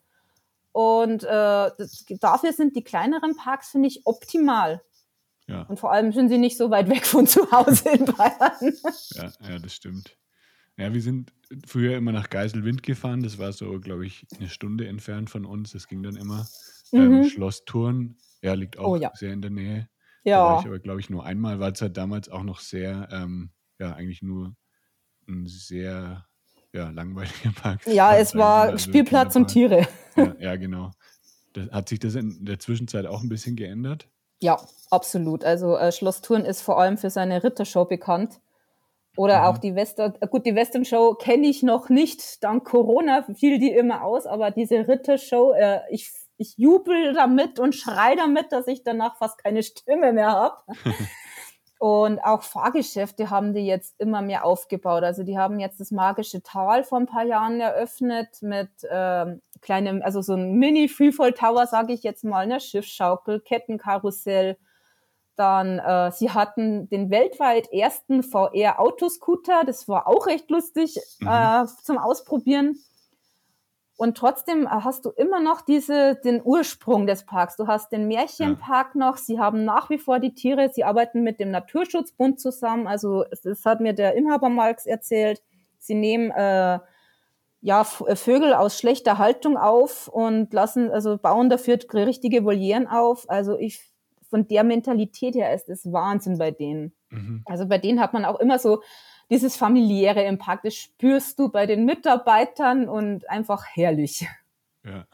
Und äh, das, dafür sind die kleineren Parks, finde ich, optimal. Ja. Und vor allem sind sie nicht so weit weg von zu Hause in Bayern. ja, ja, das stimmt. Ja, wir sind früher immer nach Geiselwind gefahren. Das war so, glaube ich, eine Stunde entfernt von uns. Das ging dann immer. Ähm, mhm. Ähm, Schloss Thurn, ja, liegt auch oh, ja. sehr in der Nähe. Ja. Da war ich aber, glaube ich, nur einmal, weil es halt damals auch noch sehr, ähm, ja, eigentlich nur ein sehr ja, langweiliger Park. Ja, es war also Spielplatz und Tiere. Ja, ja, genau. Das, hat sich das in der Zwischenzeit auch ein bisschen geändert? Ja, absolut. Also äh, Schloss Thurn ist vor allem für seine Rittershow bekannt. Oder mhm. auch die Western, äh, gut, die Western Show kenne ich noch nicht. Dank Corona fiel die immer aus, aber diese Rittershow, äh, ich, ich jubel damit und schrei damit, dass ich danach fast keine Stimme mehr habe. Und auch Fahrgeschäfte haben die jetzt immer mehr aufgebaut. Also die haben jetzt das magische Tal vor ein paar Jahren eröffnet mit ähm, kleinem, also so ein Mini-Freefall-Tower, sage ich jetzt mal, ne? Schiffsschaukel, Kettenkarussell. Dann, äh, sie hatten den weltweit ersten VR-Autoscooter, das war auch recht lustig mhm. äh, zum Ausprobieren. Und trotzdem äh, hast du immer noch diese, den Ursprung des Parks. Du hast den Märchenpark ja. noch. Sie haben nach wie vor die Tiere. Sie arbeiten mit dem Naturschutzbund zusammen. Also, das hat mir der Inhaber Marx erzählt. Sie nehmen, äh, ja, äh, Vögel aus schlechter Haltung auf und lassen, also bauen dafür richtige Volieren auf. Also, ich, von der Mentalität her ist es Wahnsinn bei denen. Mhm. Also, bei denen hat man auch immer so, dieses familiäre im Park, das spürst du bei den Mitarbeitern und einfach herrlich. Ja.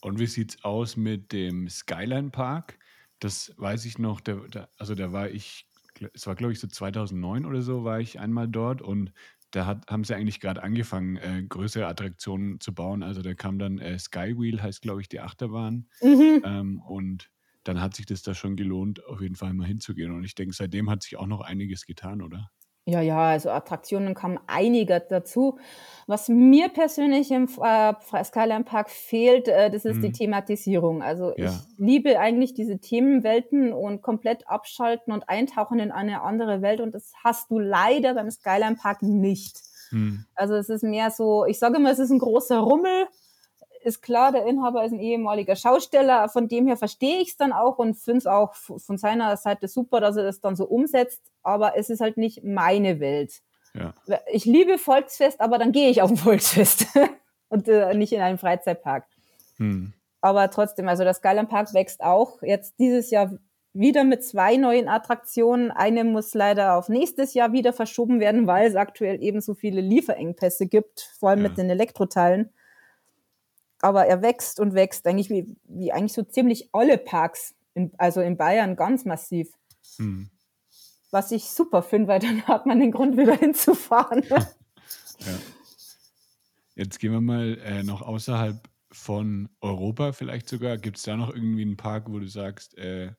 Und wie sieht's aus mit dem Skyline Park? Das weiß ich noch, der, der, also da war ich, es war glaube ich so 2009 oder so, war ich einmal dort und da hat, haben sie eigentlich gerade angefangen, äh, größere Attraktionen zu bauen. Also da kam dann äh, Skywheel, heißt glaube ich die Achterbahn. Mhm. Ähm, und dann hat sich das da schon gelohnt, auf jeden Fall mal hinzugehen. Und ich denke, seitdem hat sich auch noch einiges getan, oder? Ja, ja, also Attraktionen kamen einige dazu. Was mir persönlich im äh, Skyline Park fehlt, äh, das ist mhm. die Thematisierung. Also ja. ich liebe eigentlich diese Themenwelten und komplett abschalten und eintauchen in eine andere Welt und das hast du leider beim Skyline Park nicht. Mhm. Also es ist mehr so, ich sage immer, es ist ein großer Rummel ist klar, der Inhaber ist ein ehemaliger Schausteller. Von dem her verstehe ich es dann auch und finde es auch von seiner Seite super, dass er das dann so umsetzt. Aber es ist halt nicht meine Welt. Ja. Ich liebe Volksfest, aber dann gehe ich auf ein Volksfest und äh, nicht in einen Freizeitpark. Hm. Aber trotzdem, also das Skyline Park wächst auch. Jetzt dieses Jahr wieder mit zwei neuen Attraktionen. Eine muss leider auf nächstes Jahr wieder verschoben werden, weil es aktuell eben so viele Lieferengpässe gibt, vor allem ja. mit den Elektroteilen aber er wächst und wächst, eigentlich wie, wie eigentlich so ziemlich alle Parks, in, also in Bayern ganz massiv. Hm. Was ich super finde, weil dann hat man den Grund, wieder hinzufahren. ja. Jetzt gehen wir mal äh, noch außerhalb von Europa vielleicht sogar. Gibt es da noch irgendwie einen Park, wo du sagst, äh,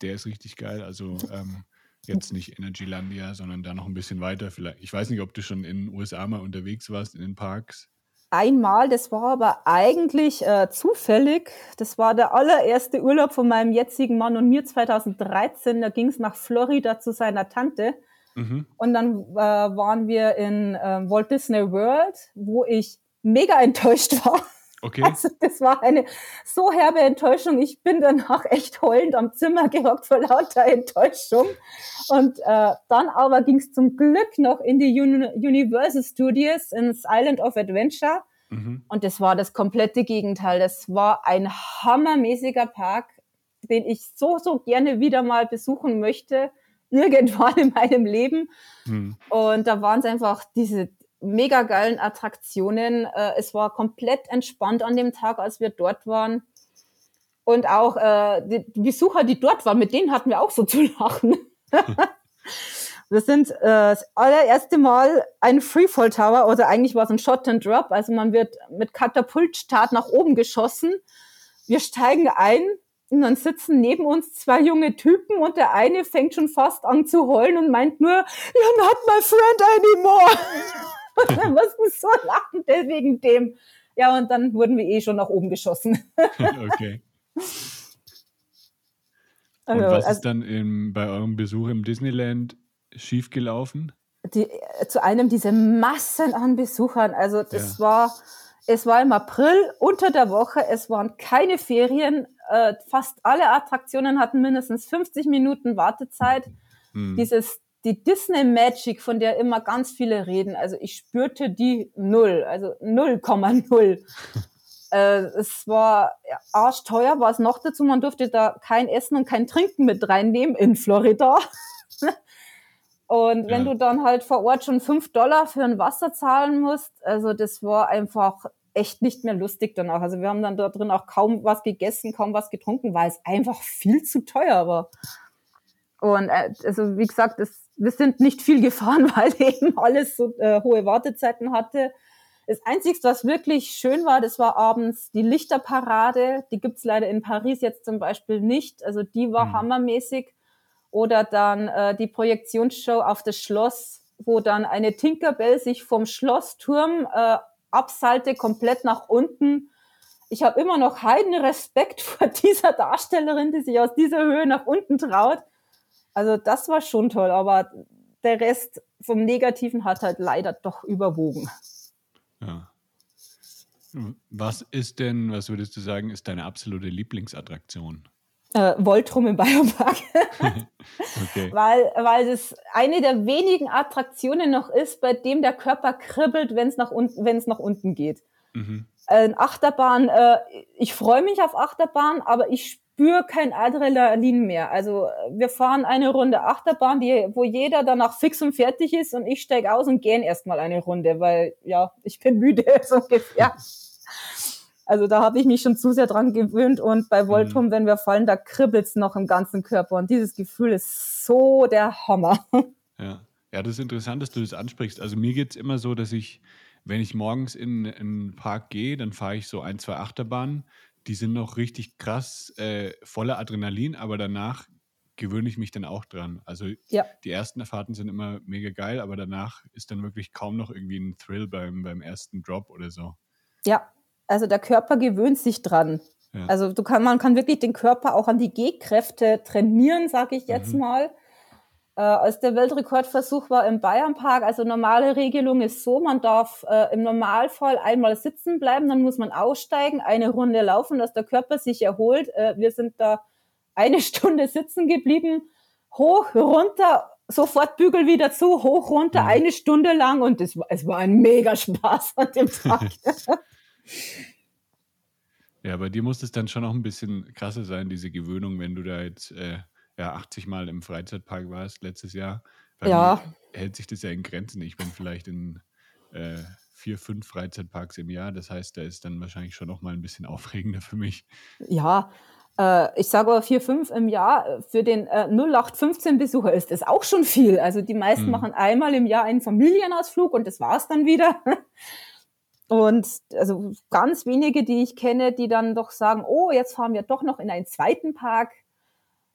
der ist richtig geil? Also ähm, jetzt nicht Energylandia, sondern da noch ein bisschen weiter vielleicht. Ich weiß nicht, ob du schon in den USA mal unterwegs warst in den Parks einmal, das war aber eigentlich äh, zufällig. Das war der allererste Urlaub von meinem jetzigen Mann und mir 2013. Da ging es nach Florida zu seiner Tante. Mhm. Und dann äh, waren wir in äh, Walt Disney World, wo ich mega enttäuscht war. Okay. Also das war eine so herbe Enttäuschung. Ich bin danach echt heulend am Zimmer gehockt vor lauter Enttäuschung. Und äh, dann aber ging es zum Glück noch in die Uni Universal Studios ins Island of Adventure. Mhm. Und das war das komplette Gegenteil. Das war ein hammermäßiger Park, den ich so, so gerne wieder mal besuchen möchte irgendwann in meinem Leben. Mhm. Und da waren es einfach diese mega geilen Attraktionen. Äh, es war komplett entspannt an dem Tag, als wir dort waren. Und auch äh, die, Besucher, die dort waren, mit denen hatten wir auch so zu lachen. wir sind äh, das allererste Mal ein Freefall Tower, oder eigentlich war es ein Shot and Drop, also man wird mit Katapultstart nach oben geschossen. Wir steigen ein und dann sitzen neben uns zwei junge Typen und der eine fängt schon fast an zu heulen und meint nur, you're not my friend anymore. Und dann mussten so lachen, deswegen dem. Ja, und dann wurden wir eh schon nach oben geschossen. okay. Und also, was ist also dann im, bei eurem Besuch im Disneyland schiefgelaufen? Die, äh, zu einem dieser Massen an Besuchern. Also das ja. war, es war im April unter der Woche, es waren keine Ferien, äh, fast alle Attraktionen hatten mindestens 50 Minuten Wartezeit. Hm. Dieses die Disney Magic, von der immer ganz viele reden, also ich spürte die null, also 0,0. äh, es war arschteuer, war es noch dazu, man durfte da kein Essen und kein Trinken mit reinnehmen in Florida. und wenn ja. du dann halt vor Ort schon fünf Dollar für ein Wasser zahlen musst, also das war einfach echt nicht mehr lustig danach. Also wir haben dann da drin auch kaum was gegessen, kaum was getrunken, weil es einfach viel zu teuer war. Und äh, also wie gesagt, es, wir sind nicht viel gefahren, weil eben alles so äh, hohe Wartezeiten hatte. Das Einzige, was wirklich schön war, das war abends die Lichterparade. Die gibt's leider in Paris jetzt zum Beispiel nicht. Also die war mhm. hammermäßig. Oder dann äh, die Projektionsshow auf das Schloss, wo dann eine Tinkerbell sich vom Schlossturm äh, absalte, komplett nach unten. Ich habe immer noch heiden Respekt vor dieser Darstellerin, die sich aus dieser Höhe nach unten traut. Also das war schon toll, aber der Rest vom Negativen hat halt leider doch überwogen. Ja. Was ist denn, was würdest du sagen, ist deine absolute Lieblingsattraktion? Äh, Voltrum im Biopark. okay. Weil, weil es eine der wenigen Attraktionen noch ist, bei dem der Körper kribbelt, wenn es nach, nach unten geht. Mhm. Äh, Achterbahn, äh, ich freue mich auf Achterbahn, aber ich spüre kein Adrenalin mehr. Also wir fahren eine Runde Achterbahn, die, wo jeder danach fix und fertig ist und ich steige aus und gehe erstmal eine Runde, weil ja, ich bin müde so ungefähr. Also da habe ich mich schon zu sehr dran gewöhnt und bei Voltrum, mhm. wenn wir fallen, da kribbelt's noch im ganzen Körper und dieses Gefühl ist so der Hammer. Ja, ja das ist interessant, dass du das ansprichst. Also mir geht's immer so, dass ich, wenn ich morgens in, in den Park gehe, dann fahre ich so ein, zwei Achterbahnen die sind noch richtig krass äh, voller Adrenalin, aber danach gewöhne ich mich dann auch dran. Also ja. die ersten Fahrten sind immer mega geil, aber danach ist dann wirklich kaum noch irgendwie ein Thrill beim, beim ersten Drop oder so. Ja, also der Körper gewöhnt sich dran. Ja. Also du kann, man kann wirklich den Körper auch an die Gehkräfte trainieren, sage ich jetzt mhm. mal. Äh, als der Weltrekordversuch war im Bayernpark, also normale Regelung ist so, man darf äh, im Normalfall einmal sitzen bleiben, dann muss man aussteigen, eine Runde laufen, dass der Körper sich erholt. Äh, wir sind da eine Stunde sitzen geblieben, hoch, runter, sofort Bügel wieder zu, hoch, runter, mhm. eine Stunde lang und es war, es war ein mega Spaß an dem Tag. ja, bei dir muss es dann schon noch ein bisschen krasser sein, diese Gewöhnung, wenn du da jetzt äh, ja 80 Mal im Freizeitpark warst letztes Jahr. Ja. hält sich das ja in Grenzen. Ich bin vielleicht in äh, vier, fünf Freizeitparks im Jahr. Das heißt, da ist dann wahrscheinlich schon noch mal ein bisschen aufregender für mich. Ja, äh, ich sage aber vier, fünf im Jahr. Für den äh, 0815-Besucher ist das auch schon viel. Also die meisten hm. machen einmal im Jahr einen Familienausflug und das war's dann wieder. Und also ganz wenige, die ich kenne, die dann doch sagen, oh, jetzt fahren wir doch noch in einen zweiten Park.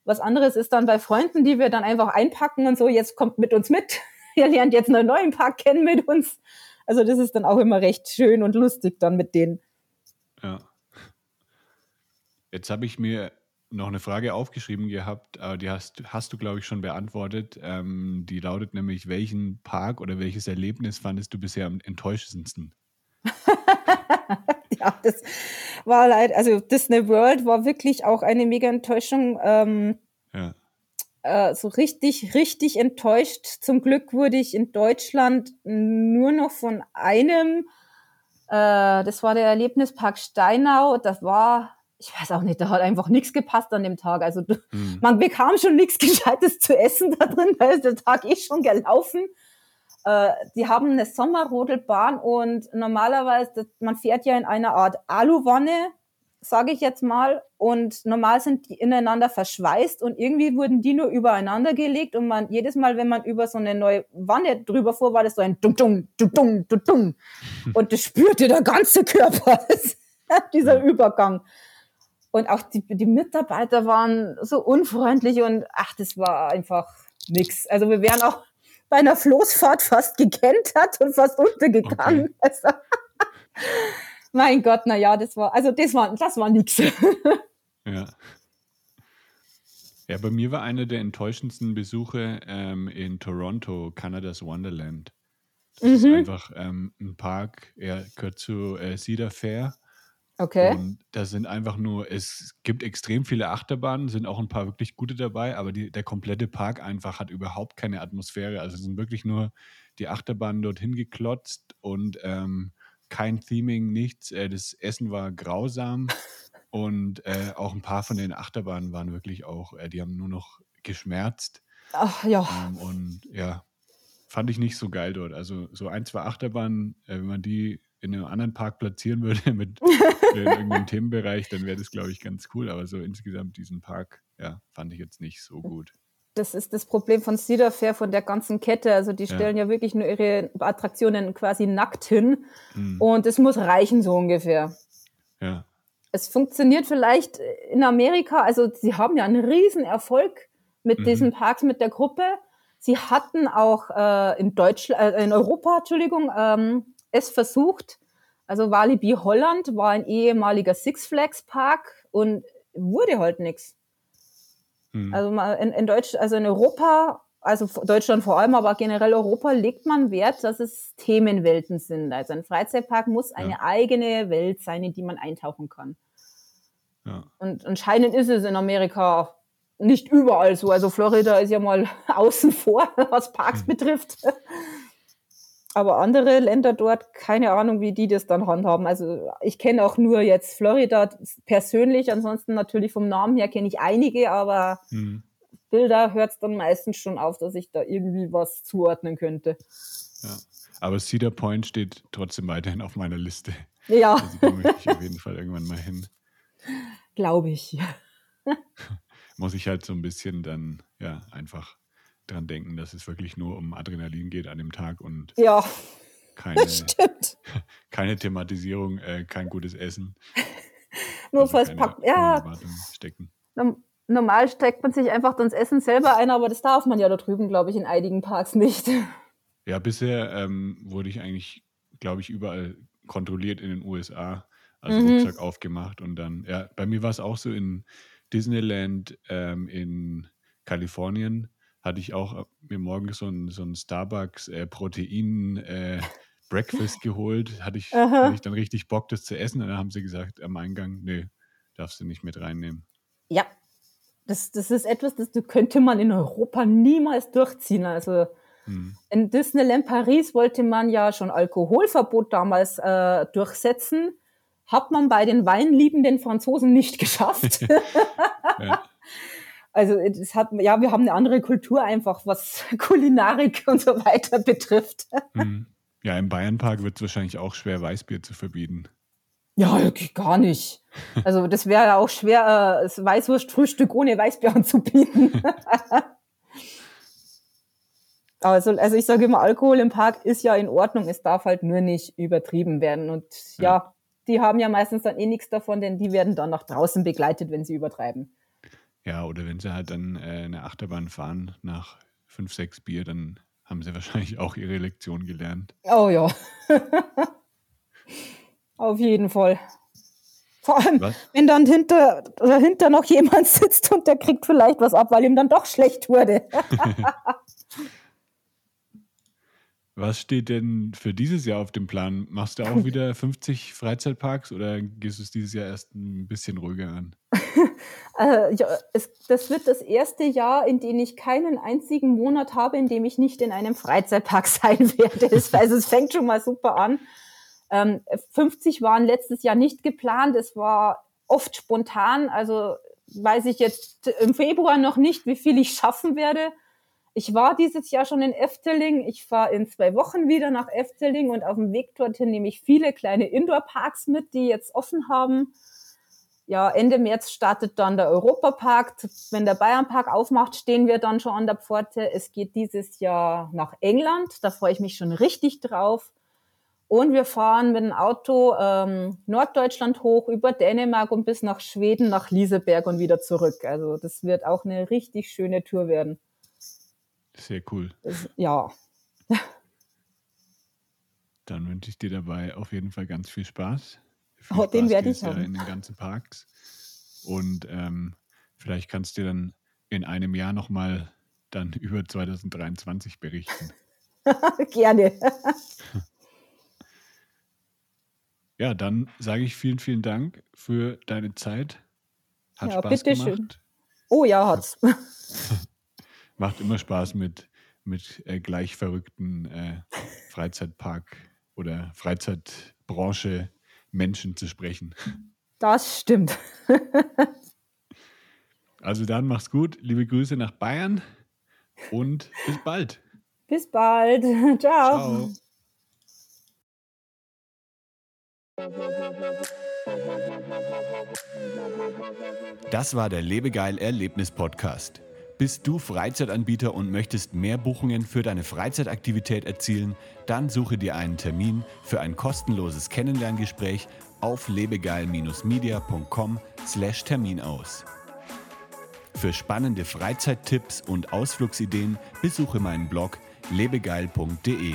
Was anderes ist dann bei Freunden, die wir dann einfach einpacken und so, jetzt kommt mit uns mit. Ihr lernt jetzt einen neuen Park kennen mit uns. Also das ist dann auch immer recht schön und lustig dann mit denen. Ja. Jetzt habe ich mir noch eine Frage aufgeschrieben gehabt, aber die hast, hast du, glaube ich, schon beantwortet. Ähm, die lautet nämlich, welchen Park oder welches Erlebnis fandest du bisher am enttäuschendsten? ja, das war leid. Also Disney World war wirklich auch eine mega Enttäuschung. Ähm, ja. äh, so richtig, richtig enttäuscht. Zum Glück wurde ich in Deutschland nur noch von einem, äh, das war der Erlebnispark Steinau. Das war ich weiß auch nicht, da hat einfach nichts gepasst an dem Tag. Also mhm. man bekam schon nichts Gescheites zu essen da drin, da ist der Tag eh schon gelaufen. Äh, die haben eine Sommerrodelbahn und normalerweise, man fährt ja in einer Art Aluwanne, sage ich jetzt mal, und normal sind die ineinander verschweißt und irgendwie wurden die nur übereinander gelegt und man jedes Mal, wenn man über so eine neue Wanne drüber fuhr, war das so ein Dung, Dung, Dung, Dung, Dung. Und das spürte der ganze Körper, dieser Übergang. Und auch die, die Mitarbeiter waren so unfreundlich und ach, das war einfach nix. Also wir wären auch bei einer Floßfahrt fast gekentert und fast untergegangen. Okay. Also, mein Gott, na ja, das war, also das war, das war nix. Ja. Ja, bei mir war einer der enttäuschendsten Besuche ähm, in Toronto, Kanadas Wonderland. Das ist Mhm. einfach ähm, ein Park, er gehört zu äh, Cedar Fair. Okay. Und da sind einfach nur, es gibt extrem viele Achterbahnen, sind auch ein paar wirklich gute dabei, aber die, der komplette Park einfach hat überhaupt keine Atmosphäre. Also es sind wirklich nur die Achterbahnen dorthin geklotzt und ähm, kein Theming, nichts. Äh, das Essen war grausam und äh, auch ein paar von den Achterbahnen waren wirklich auch, äh, die haben nur noch geschmerzt. Ach ja. Ähm, und ja, fand ich nicht so geil dort. Also so ein, zwei Achterbahnen, äh, wenn man die in einem anderen Park platzieren würde mit in irgendeinem Themenbereich, dann wäre das, glaube ich, ganz cool. Aber so insgesamt diesen Park, ja, fand ich jetzt nicht so gut. Das ist das Problem von Cedar Fair, von der ganzen Kette. Also die Ja. stellen ja wirklich nur ihre Attraktionen quasi nackt hin. Hm, Und es muss reichen, so ungefähr. ja, Es funktioniert vielleicht in Amerika, also sie haben ja einen riesen Erfolg mit Mhm. diesen Parks, mit der Gruppe. Sie hatten auch äh, in Deutschland, äh, in Europa, Entschuldigung, ähm, es versucht. Also Walibi Holland war ein ehemaliger Six Flags Park und wurde halt nichts. hm, Also in, in Deutsch, also in Europa, also Deutschland vor allem, aber generell Europa legt man Wert, dass es Themenwelten sind. Also ein Freizeitpark muss eine Ja. eigene Welt sein, in die man eintauchen kann. ja. Und anscheinend ist es in Amerika nicht überall so. Also Florida ist ja mal außen vor, was Parks Hm. betrifft. Aber andere Länder dort, keine Ahnung, wie die das dann handhaben. Also ich kenne auch nur jetzt Florida persönlich, ansonsten natürlich vom Namen her kenne ich einige, aber Hm, Bilder hört es dann meistens schon auf, dass ich da irgendwie was zuordnen könnte. ja. Aber Cedar Point steht trotzdem weiterhin auf meiner Liste. Ja, Also da möchte ich auf jeden Fall irgendwann mal hin. glaube ich. Muss ich halt so ein bisschen dann, ja, einfach dran denken, dass es wirklich nur um Adrenalin geht an dem Tag und Ja, keine, keine Thematisierung, äh, kein gutes Essen. Nur Also falls packt. hohen Ja, stecken. Norm- Normal steckt man sich einfach dann das Essen selber ein, aber das darf man ja da drüben, glaube ich, in einigen Parks nicht. Ja, bisher ähm, wurde ich eigentlich, glaube ich, überall kontrolliert in den USA. Also Mhm. Rucksack aufgemacht und dann, ja, bei mir war es auch so in Disneyland ähm, in Kalifornien, hatte ich auch äh, mir morgens so ein, so ein Starbucks äh, Protein äh, Breakfast geholt. Hatte ich, hatte ich dann richtig Bock, das zu essen. Und dann haben sie gesagt am Eingang, nee, darfst du nicht mit reinnehmen. Ja, das, das ist etwas, das könnte man in Europa niemals durchziehen. Also Hm. in Disneyland Paris wollte man ja schon Alkoholverbot damals äh, durchsetzen. Hat man bei den weinliebenden Franzosen nicht geschafft. Ja, Also es hat, ja, wir haben eine andere Kultur einfach, was Kulinarik und so weiter betrifft. hm. ja, im Bayernpark wird es wahrscheinlich auch schwer, Weißbier zu verbieten. Ja, geht gar nicht. Also das wäre ja auch schwer, äh, das Weißwurstfrühstück ohne Weißbier anzubieten. also, also ich sage immer, Alkohol im Park ist ja in Ordnung, es darf halt nur nicht übertrieben werden. Und ja, Ja. die haben ja meistens dann eh nichts davon, denn die werden dann nach draußen begleitet, wenn sie übertreiben. Ja, oder wenn sie halt dann äh, eine Achterbahn fahren nach fünf, sechs Bier, dann haben sie wahrscheinlich auch ihre Lektion gelernt. Oh ja. Auf jeden Fall. Vor allem, Was? wenn dann hinter, dahinter noch jemand sitzt und der kriegt vielleicht was ab, weil ihm dann doch schlecht wurde. Was steht denn für dieses Jahr auf dem Plan? Machst du auch wieder 50 Freizeitparks oder gehst du es dieses Jahr erst ein bisschen ruhiger an? Äh, ja, es, das wird das erste Jahr, in dem ich keinen einzigen Monat habe, in dem ich nicht in einem Freizeitpark sein werde. Also es fängt schon mal super an. Ähm, 50 waren letztes Jahr nicht geplant. Es war oft spontan. Also weiß ich jetzt im Februar noch nicht, wie viel ich schaffen werde. Ich war dieses Jahr schon in Efteling. Ich fahre in zwei Wochen wieder nach Efteling und auf dem Weg dorthin nehme ich viele kleine Indoor-Parks mit, die jetzt offen haben ja, Ende März startet dann der Europapark. Wenn der Bayernpark aufmacht, stehen wir dann schon an der Pforte. Es geht dieses Jahr nach England. Da freue ich mich schon richtig drauf. Und wir fahren mit dem Auto ähm, Norddeutschland hoch über Dänemark und bis nach Schweden, nach Lieseberg und wieder zurück. Also das wird auch eine richtig schöne Tour werden. Sehr cool. Das, ja, Dann wünsche ich dir dabei auf jeden Fall ganz viel Spaß. Viel Oh, den werde ich haben. in den ganzen Parks. Und ähm, vielleicht kannst du dir dann in einem Jahr nochmal dann über 2023 berichten. Gerne. Ja, dann sage ich vielen, vielen Dank für deine Zeit. Hat Ja, Spaß gemacht. Oh ja, hat's. Macht immer Spaß mit, mit äh, gleich verrückten äh, Freizeitpark oder Freizeitbranche Menschen zu sprechen. Das stimmt. Also dann mach's gut. Liebe Grüße nach Bayern und bis bald. Bis bald. Ciao. Ciao. Das war der Lebegeil Erlebnis Podcast. Bist du Freizeitanbieter und möchtest mehr Buchungen für deine Freizeitaktivität erzielen? Dann suche dir einen Termin für ein kostenloses Kennenlerngespräch auf lebegeil-media.com/termin aus. Für spannende Freizeittipps und Ausflugsideen besuche meinen Blog lebegeil.de.